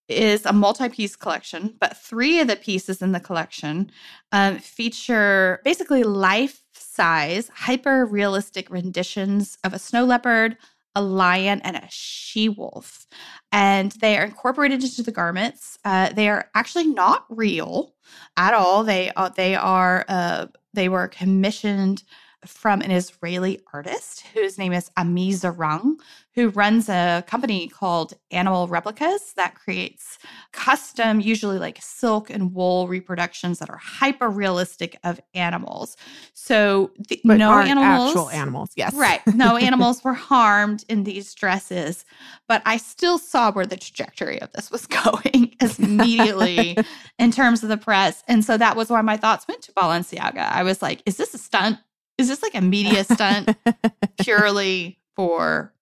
Speaker 2: is a multi-piece collection, but three of the pieces in the collection um, feature basically life-size, hyper-realistic renditions of a snow leopard, a lion, and a she-wolf, and they are incorporated into the garments. Uh, they are actually not real at all. They uh, they are uh, they were commissioned from an Israeli artist whose name is Ami Zarang, who runs a company called Animal Replicas that creates custom, usually like silk and wool reproductions that are hyper realistic of animals. So the, no animals,
Speaker 1: actual animals, yes,
Speaker 2: right? No animals were harmed in these dresses, but I still saw where the trajectory of this was going immediately in terms of the press, and so that was why my thoughts went to Balenciaga. I was like, "Is this a stunt?" Is this like a media stunt purely for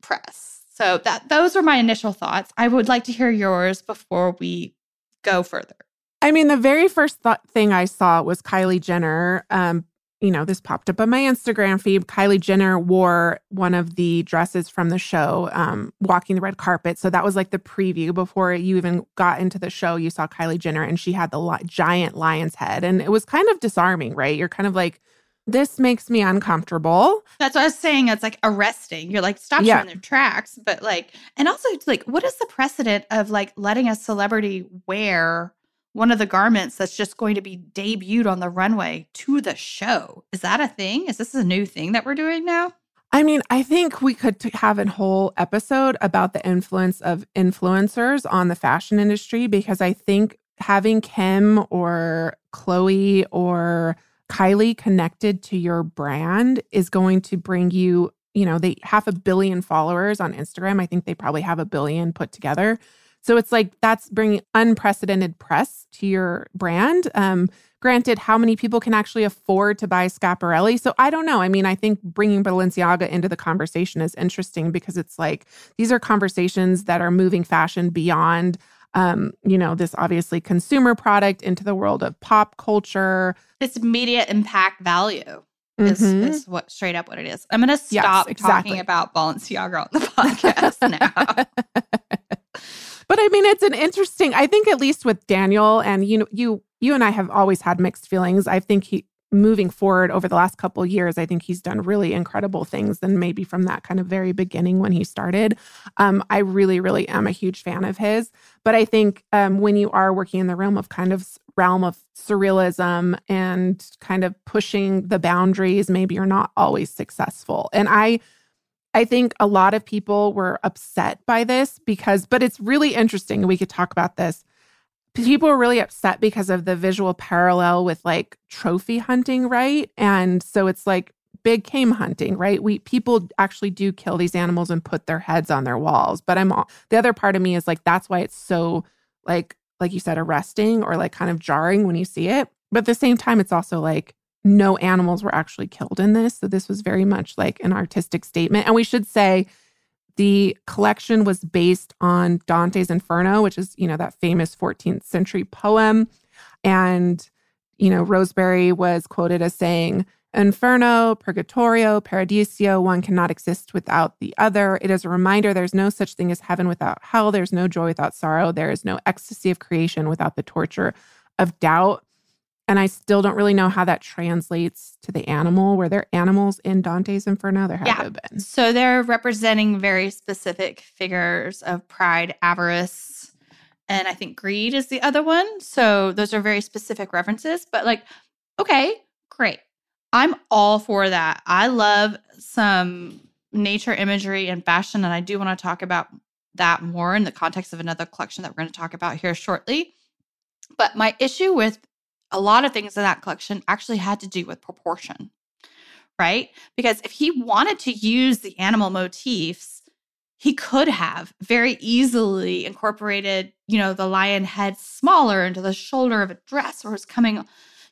Speaker 2: press? So that those are my initial thoughts. I would like to hear yours before we go further.
Speaker 1: I mean, the very first th- thing I saw was Kylie Jenner. Um, you know, this popped up on my Instagram feed. Kylie Jenner wore one of the dresses from the show, um, walking the red carpet. So that was like the preview before you even got into the show. You saw Kylie Jenner, and she had the li- giant lion's head, and it was kind of disarming, right? You're kind of like, this makes me uncomfortable.
Speaker 2: That's what I was saying. It's like arresting. You're like, stop yeah. in their tracks. But like, and also like, what is the precedent of like letting a celebrity wear one of the garments that's just going to be debuted on the runway to the show? Is that a thing? Is this a new thing that we're doing now?
Speaker 1: I mean, I think we could have a whole episode about the influence of influencers on the fashion industry because I think having Kim or Khloe or Kylie connected to your brand is going to bring you, you know, they half a billion followers on Instagram. I think they probably have a billion put together. So it's like that's bringing unprecedented press to your brand. Um, granted, how many people can actually afford to buy Schiaparelli? So I don't know. I mean, I think bringing Balenciaga into the conversation is interesting because it's like these are conversations that are moving fashion beyond um, you know, this obviously consumer product into the world of pop culture.
Speaker 2: It's media impact value. Is, mm-hmm. is what straight up what it is. I'm going to stop yes, exactly. talking about Balenciaga on the podcast now.
Speaker 1: but I mean, it's an interesting. I think at least with Daniel and you know, you you and I have always had mixed feelings. I think he moving forward over the last couple years, I think he's done really incredible things than maybe from that kind of very beginning when he started. Um, I really, really am a huge fan of his. But I think um, when you are working in the realm of kind of realm of surrealism and kind of pushing the boundaries, maybe you're not always successful. And I I think a lot of people were upset by this because, but it's really interesting. We could talk about this people were really upset because of the visual parallel with like trophy hunting, right? And so it's like big game hunting, right? We people actually do kill these animals and put their heads on their walls. But I'm the other part of me is like that's why it's so like like you said arresting or like kind of jarring when you see it. But at the same time it's also like no animals were actually killed in this. So this was very much like an artistic statement. And we should say the collection was based on Dante's Inferno, which is, you know, that famous 14th century poem. And, you know, Roseberry was quoted as saying, Inferno, Purgatorio, Paradiso, one cannot exist without the other. It is a reminder there's no such thing as heaven without hell. There's no joy without sorrow. There is no ecstasy of creation without the torture of doubt. And I still don't really know how that translates to the animal. Were there animals in Dante's Inferno? There had yeah. been.
Speaker 2: So they're representing very specific figures of pride, avarice, and I think greed is the other one. So those are very specific references. But like, okay, great. I'm all for that. I love some nature imagery and fashion, and I do want to talk about that more in the context of another collection that we're going to talk about here shortly. But my issue with a lot of things in that collection actually had to do with proportion, right? Because if he wanted to use the animal motifs, he could have very easily incorporated, you know, the lion head smaller into the shoulder of a dress or was coming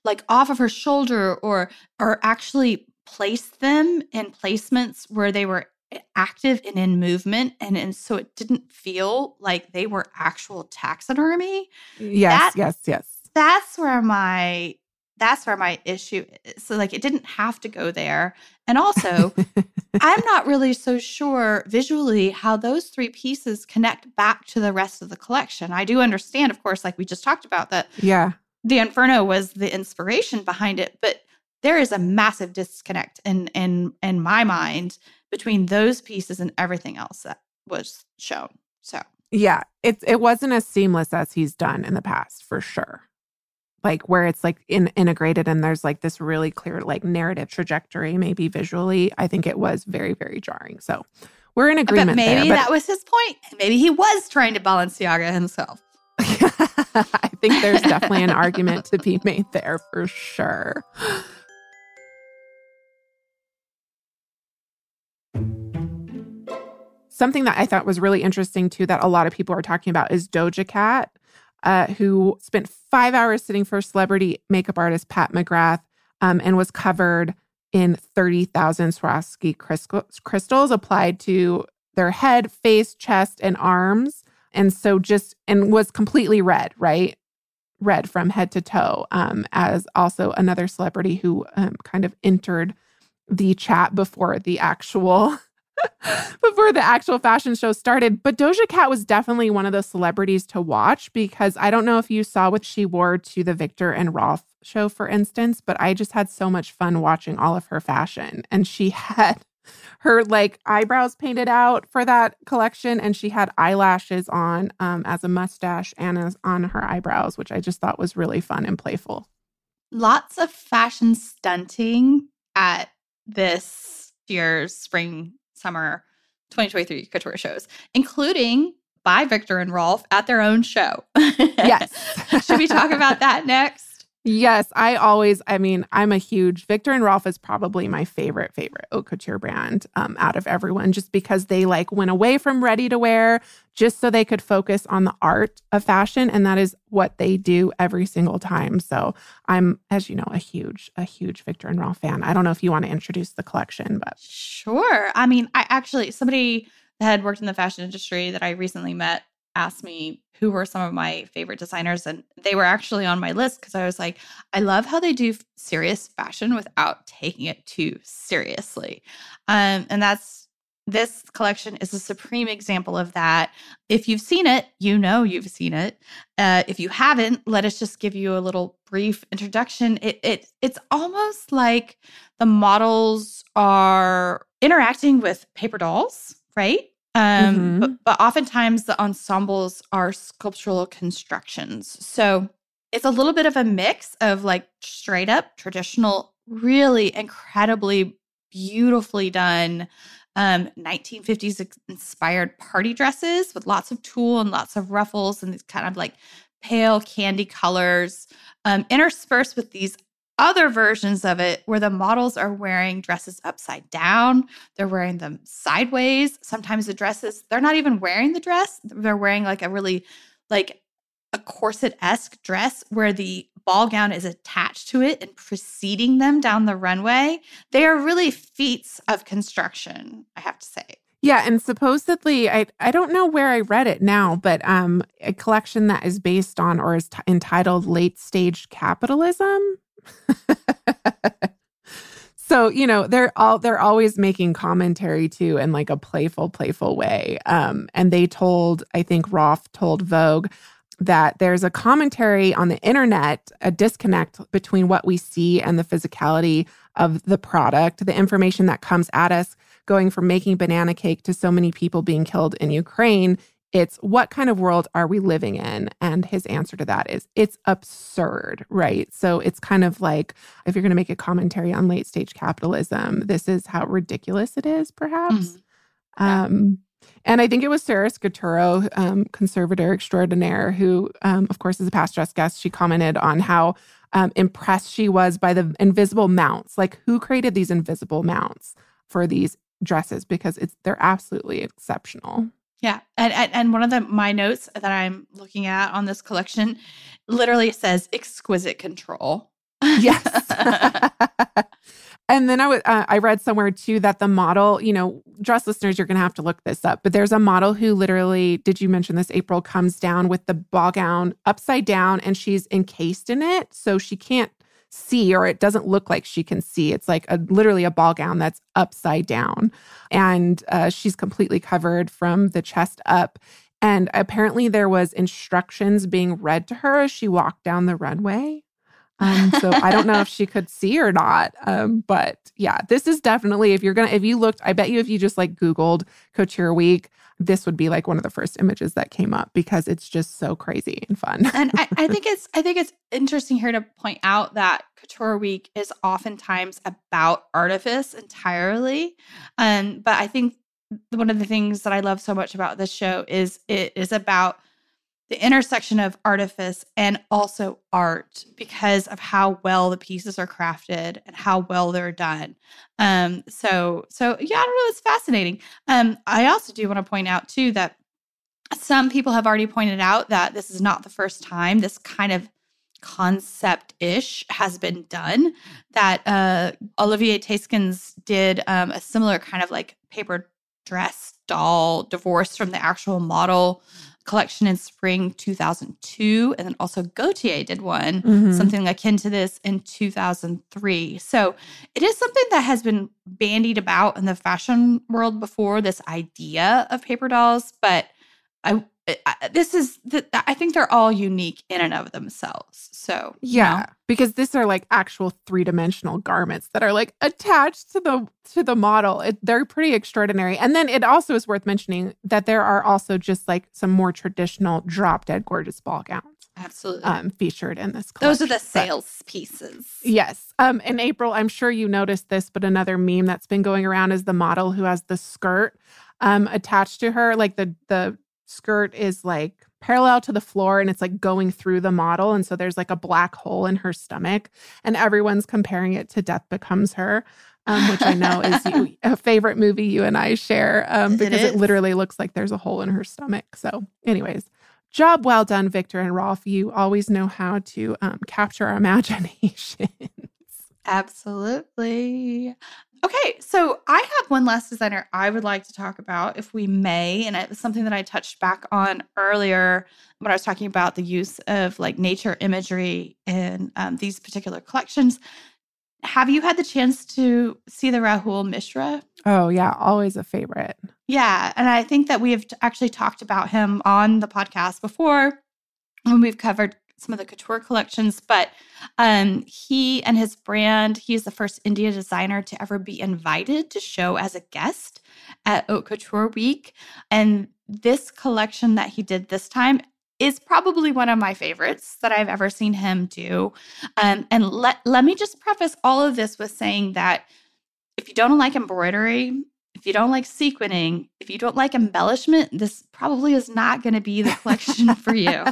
Speaker 2: like off of her shoulder or or actually placed them in placements where they were active and in movement and and so it didn't feel like they were actual taxidermy
Speaker 1: yes that, yes yes
Speaker 2: that's where my that's where my issue is. So, like, it didn't have to go there. And also, I'm not really so sure visually how those three pieces connect back to the rest of the collection. I do understand, of course, like we just talked about, that
Speaker 1: yeah,
Speaker 2: the Inferno was the inspiration behind it, but there is a massive disconnect in in in my mind between those pieces and everything else that was shown. So
Speaker 1: yeah, it it wasn't as seamless as he's done in the past for sure. Like where it's like in, integrated and there's like this really clear like narrative trajectory, maybe visually. I think it was very very jarring. So we're in agreement.
Speaker 2: But maybe
Speaker 1: there,
Speaker 2: but- that was his point. Maybe he was trying to balance Balenciaga himself.
Speaker 1: I think there's definitely an argument to be made there for sure. Something that I thought was really interesting too, that a lot of people are talking about is Doja Cat, uh, who spent five hours sitting for celebrity makeup artist Pat McGrath um, and was covered in 30,000 Swarovski crystals applied to their head, face, chest, and arms. And so just, and was completely red, right? Red from head to toe, um, as also another celebrity who um, kind of entered the chat before the actual before the actual fashion show started. But Doja Cat was definitely one of the celebrities to watch because I don't know if you saw what she wore to the Viktor and Rolf show, for instance, but I just had so much fun watching all of her fashion. And she had her like eyebrows painted out for that collection and she had eyelashes on um, as a mustache and as on her eyebrows which i just thought was really fun and playful
Speaker 2: lots of fashion stunting at this year's spring summer 2023 couture shows including by Viktor and Rolf at their own show.
Speaker 1: yes.
Speaker 2: Should we talk about that next?
Speaker 1: Yes, I always, I mean, I'm a huge Viktor and Rolf is probably my favorite, favorite haute couture brand um, out of everyone, just because they like went away from ready to wear just so they could focus on the art of fashion. And that is what they do every single time. So I'm, as you know, a huge, a huge Viktor and Rolf fan. I don't know if you want to introduce the collection, but.
Speaker 2: Sure. I mean, I actually, somebody that had worked in the fashion industry that I recently met asked me who were some of my favorite designers and they were actually on my list because I was like I love how they do serious fashion without taking it too seriously. Um, and that's this collection is a supreme example of that. If you've seen it, you know you've seen it. Uh, if you haven't, let us just give you a little brief introduction. It, it it's almost like the models are interacting with paper dolls, right? Um, mm-hmm. but, but oftentimes the ensembles are sculptural constructions. So it's a little bit of a mix of like straight up traditional, really incredibly beautifully done um, 1950s inspired party dresses with lots of tulle and lots of ruffles and these kind of like pale candy colors, um, interspersed with these other versions of it where the models are wearing dresses upside down, they're wearing them sideways. Sometimes the dresses, they're not even wearing the dress, they're wearing like a really like a corset-esque dress where the ball gown is attached to it and preceding them down the runway. They are really feats of construction, I have to say.
Speaker 1: Yeah, and supposedly I I don't know where I read it now, but um a collection that is based on or is t- entitled Late Stage Capitalism so you know they're all they're always making commentary too in like a playful playful way. Um and they told i think rolf told vogue that there's a commentary on the internet a disconnect between what we see and the physicality of the product the information that comes at us going from making banana cake to so many people being killed in ukraine it's what kind of world are we living in? And his answer to that is it's absurd, right? So it's kind of like if you're going to make a commentary on late stage capitalism, this is how ridiculous it is, perhaps. Mm-hmm. Um, and I think it was Sarah Scaturro, um, conservator extraordinaire, who, um, of course, is a past dress guest. She commented on how um, impressed she was by the invisible mounts. Like, who created these invisible mounts for these dresses? Because it's they're absolutely exceptional.
Speaker 2: Yeah, and, and and one of the my notes that I'm looking at on this collection literally says exquisite control.
Speaker 1: yes. and then I was uh, I read somewhere too that the model, you know, dress listeners, you're going to have to look this up, but there's a model who literally, did you mention this? April comes down with the ball gown upside down, and she's encased in it, so she can't see or it doesn't look like she can see. It's like a literally a ball gown that's upside down. And uh, she's completely covered from the chest up. And apparently there was instructions being read to her as she walked down the runway. Um, so I don't know if she could see or not. Um, but yeah, this is definitely if you're gonna if you looked, I bet you if you just like Googled Couture Week, this would be like one of the first images that came up because it's just so crazy and fun.
Speaker 2: and I, I think it's I think it's interesting here to point out that Couture Week is oftentimes about artifice entirely. Um, but I think one of the things that I love so much about this show is it is about the intersection of artifice and also art because of how well the pieces are crafted and how well they're done. Um, so so yeah, I don't know, it's fascinating. Um, I also do want to point out too that some people have already pointed out that this is not the first time this kind of concept ish has been done. That uh, Olivier Theyskens did um, a similar kind of like paper dress doll divorced from the actual model collection in spring 2002 and then also Gaultier did one mm-hmm. something akin to this in 2003 so it is something that has been bandied about in the fashion world before this idea of paper dolls but I this is the, I think they're all unique in and of themselves. So
Speaker 1: yeah,
Speaker 2: you know.
Speaker 1: because these are like actual three dimensional garments that are like attached to the to the model. It, they're pretty extraordinary. And then it also is worth mentioning that there are also just like some more traditional drop dead gorgeous ball gowns.
Speaker 2: Absolutely.
Speaker 1: Um, featured in this
Speaker 2: collection. Those are the sales but, pieces.
Speaker 1: Yes. Um, in April, I'm sure you noticed this, but another meme that's been going around is the model who has the skirt um attached to her, like the the skirt is like parallel to the floor and it's like going through the model. And so there's like a black hole in her stomach. And everyone's comparing it to Death Becomes Her. Um, which I know is you, a favorite movie you and I share um, because it, it, literally looks like there's a hole in her stomach. So, anyways, job well done, Viktor and Rolf. You always know how to um, capture our imaginations.
Speaker 2: Absolutely. Okay, so I have one last designer I would like to talk about, if we may, and it was something that I touched back on earlier when I was talking about the use of like nature imagery in um, these particular collections. Have you had the chance to see the Rahul Mishra?
Speaker 1: Oh yeah, always a favorite.
Speaker 2: Yeah, and I think that we have actually talked about him on the podcast before when we've covered some of the couture collections, but um, he and his brand, he is the first India designer to ever be invited to show as a guest at Haute Couture Week. And this collection that he did this time is probably one of my favorites that I've ever seen him do. Um, and let, let me just preface all of this with saying that if you don't like embroidery, if you don't like sequining, if you don't like embellishment, this probably is not going to be the collection for you.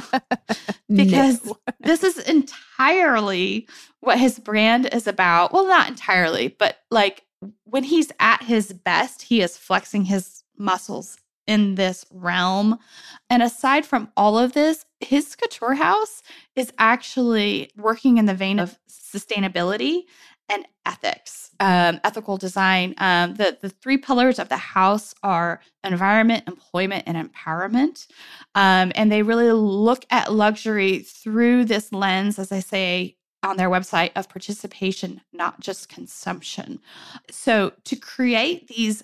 Speaker 2: because no. this is entirely what his brand is about. Well, not entirely, but like when he's at his best, he is flexing his muscles in this realm. And aside from all of this, his couture house is actually working in the vein of sustainability and ethics, um, ethical design. Um, the, the three pillars of the house are environment, employment, and empowerment. Um, and they really look at luxury through this lens, as I say on their website, of participation, not just consumption. So to create these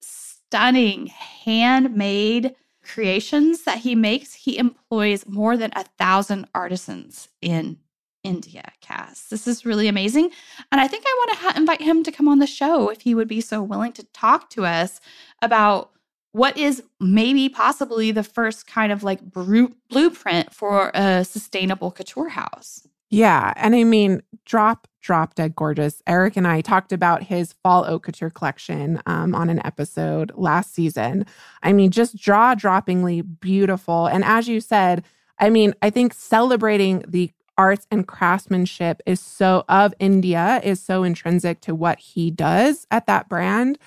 Speaker 2: stunning handmade creations that he makes, he employs more than a thousand artisans in India, Cass. This is really amazing. And I think I want to ha- invite him to come on the show if he would be so willing to talk to us about what is maybe possibly the first kind of like bru- blueprint for a sustainable couture house.
Speaker 1: Yeah. And I mean, drop, drop dead gorgeous. Eric and I talked about his fall haute couture collection um, on an episode last season. I mean, just jaw droppingly beautiful. And as you said, I mean, I think celebrating the arts and craftsmanship is so of India is so intrinsic to what he does at that brand.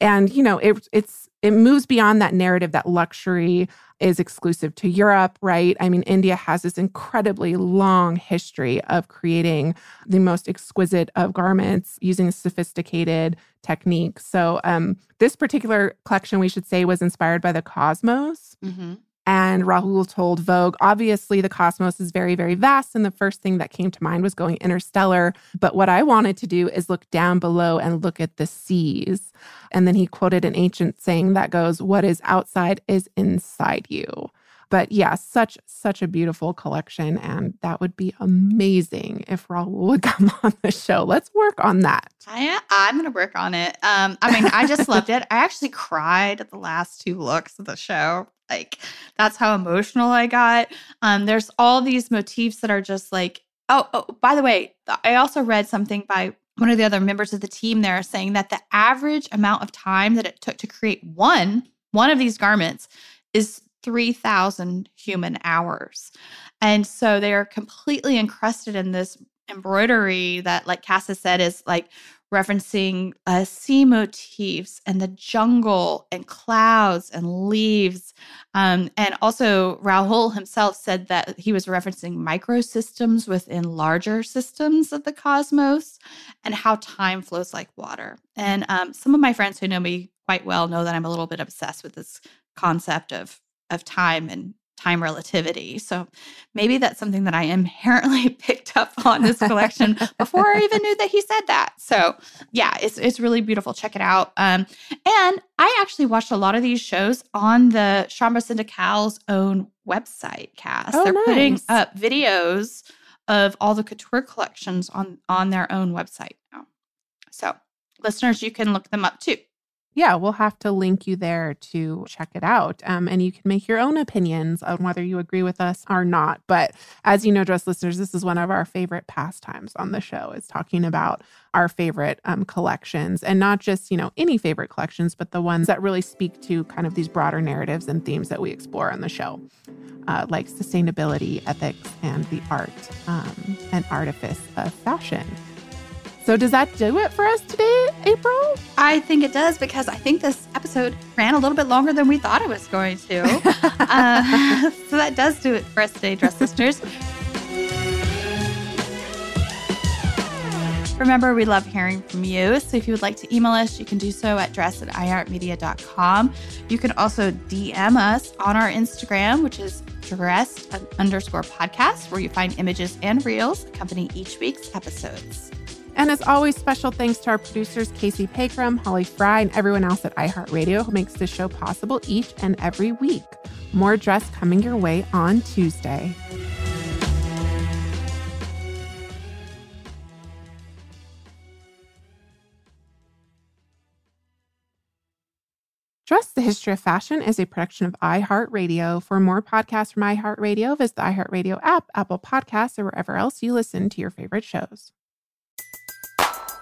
Speaker 1: And you know, it, it's it moves beyond that narrative that luxury is exclusive to Europe, right? I mean, India has this incredibly long history of creating the most exquisite of garments using sophisticated techniques. So, um, this particular collection, we should say, was inspired by the cosmos. Mm-hmm. And Rahul told Vogue, obviously, the cosmos is very, very vast. And the first thing that came to mind was going interstellar. But what I wanted to do is look down below and look at the seas. And then he quoted an ancient saying that goes, What is outside is inside you. But yeah, such such a beautiful collection, and that would be amazing if Rahul would come on the show. Let's work on that.
Speaker 2: I I'm gonna work on it. Um, I mean, I just loved it. I actually cried at the last two looks of the show. Like that's how emotional I got. Um, there's all these motifs that are just like, oh, oh, by the way, I also read something by one of the other members of the team there saying that the average amount of time that it took to create one one of these garments is 3,000 human hours. And so they are completely encrusted in this embroidery that, like Casa said, is like referencing uh, sea motifs and the jungle and clouds and leaves. Um, and also, Rahul himself said that he was referencing microsystems within larger systems of the cosmos and how time flows like water. And um, some of my friends who know me quite well know that I'm a little bit obsessed with this concept of of time and time relativity. So maybe that's something that I inherently picked up on this collection before I even knew that he said that. So yeah, it's it's really beautiful. Check it out. Um, and I actually watched a lot of these shows on the Chambre Syndicale's own website cast.
Speaker 1: Oh,
Speaker 2: They're
Speaker 1: nice.
Speaker 2: putting up videos of all the couture collections on on their own website now. So listeners, you can look them up too.
Speaker 1: Yeah, we'll have to link you there to check it out. Um, and you can make your own opinions on whether you agree with us or not. But as you know, dress listeners, this is one of our favorite pastimes on the show is talking about our favorite um, collections and not just, you know, any favorite collections, but the ones that really speak to kind of these broader narratives and themes that we explore on the show. Uh, like sustainability, ethics, and the art um, and artifice of fashion. So, does that do it for us today, April?
Speaker 2: I think it does because I think this episode ran a little bit longer than we thought it was going to. uh, so that does do it for us today, dress listeners. Remember, we love hearing from you. So if you would like to email us, you can do so at dress at iheartmedia.com. You can also DM us on our Instagram, which is dressed underscore podcast, where you find images and reels accompanying each week's episodes.
Speaker 1: And as always, special thanks to our producers, Casey Pegram, Holly Fry, and everyone else at iHeartRadio who makes this show possible each and every week. More dress coming your way on Tuesday. Dress the History of Fashion is a production of iHeartRadio. For more podcasts from iHeartRadio, visit the iHeartRadio app, Apple Podcasts, or wherever else you listen to your favorite shows.